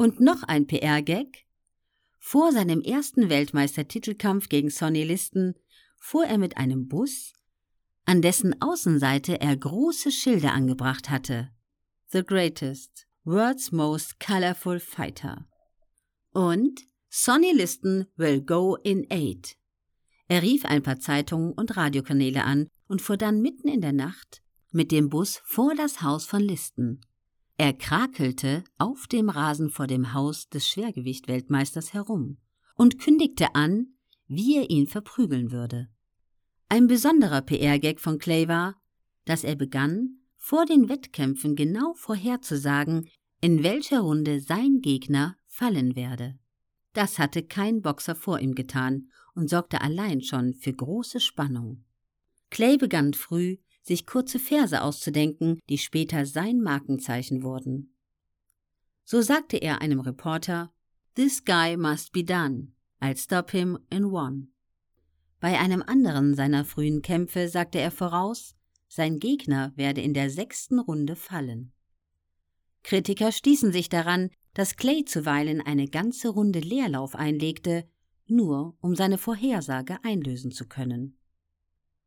Und noch ein PR-Gag. Vor seinem ersten Weltmeistertitelkampf gegen Sonny Liston fuhr er mit einem Bus, an dessen Außenseite er große Schilder angebracht hatte. The Greatest, World's Most Colorful Fighter. Und Sonny Liston will go in eight. Er rief ein paar Zeitungen und Radiokanäle an und fuhr dann mitten in der Nacht mit dem Bus vor das Haus von Liston. Er krakelte auf dem Rasen vor dem Haus des Schwergewichtweltmeisters herum und kündigte an, wie er ihn verprügeln würde. Ein besonderer PR-Gag von Clay war, dass er begann, vor den Wettkämpfen genau vorherzusagen, in welcher Runde sein Gegner fallen werde. Das hatte kein Boxer vor ihm getan und sorgte allein schon für große Spannung. Clay begann früh, sich kurze Verse auszudenken, die später sein Markenzeichen wurden. So sagte er einem Reporter, This guy must be done. I'll stop him in one. Bei einem anderen seiner frühen Kämpfe sagte er voraus, sein Gegner werde in der sechsten Runde fallen. Kritiker stießen sich daran, dass Clay zuweilen eine ganze Runde Leerlauf einlegte, nur um seine Vorhersage einlösen zu können.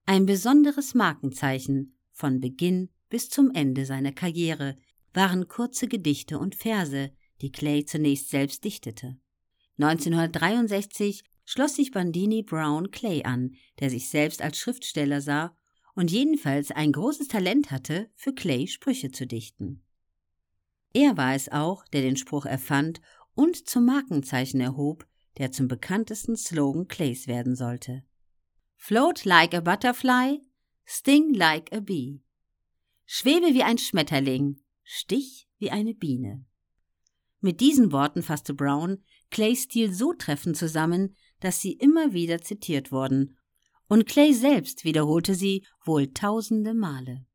Ein besonderes Markenzeichen von Beginn bis zum Ende seiner Karriere waren kurze Gedichte und Verse, die Clay zunächst selbst dichtete. 1963 schloss sich Bandini Brown Clay an, der sich selbst als Schriftsteller sah und jedenfalls ein großes Talent hatte, für Clay Sprüche zu dichten. Er war es auch, der den Spruch erfand und zum Markenzeichen erhob, der zum bekanntesten Slogan Clays werden sollte. Float like a butterfly, sting like a bee. Schwebe wie ein Schmetterling, stich wie eine Biene. Mit diesen Worten fasste Brown Clays Stil so treffend zusammen, dass sie immer wieder zitiert wurden, und Clay selbst wiederholte sie wohl tausende Male.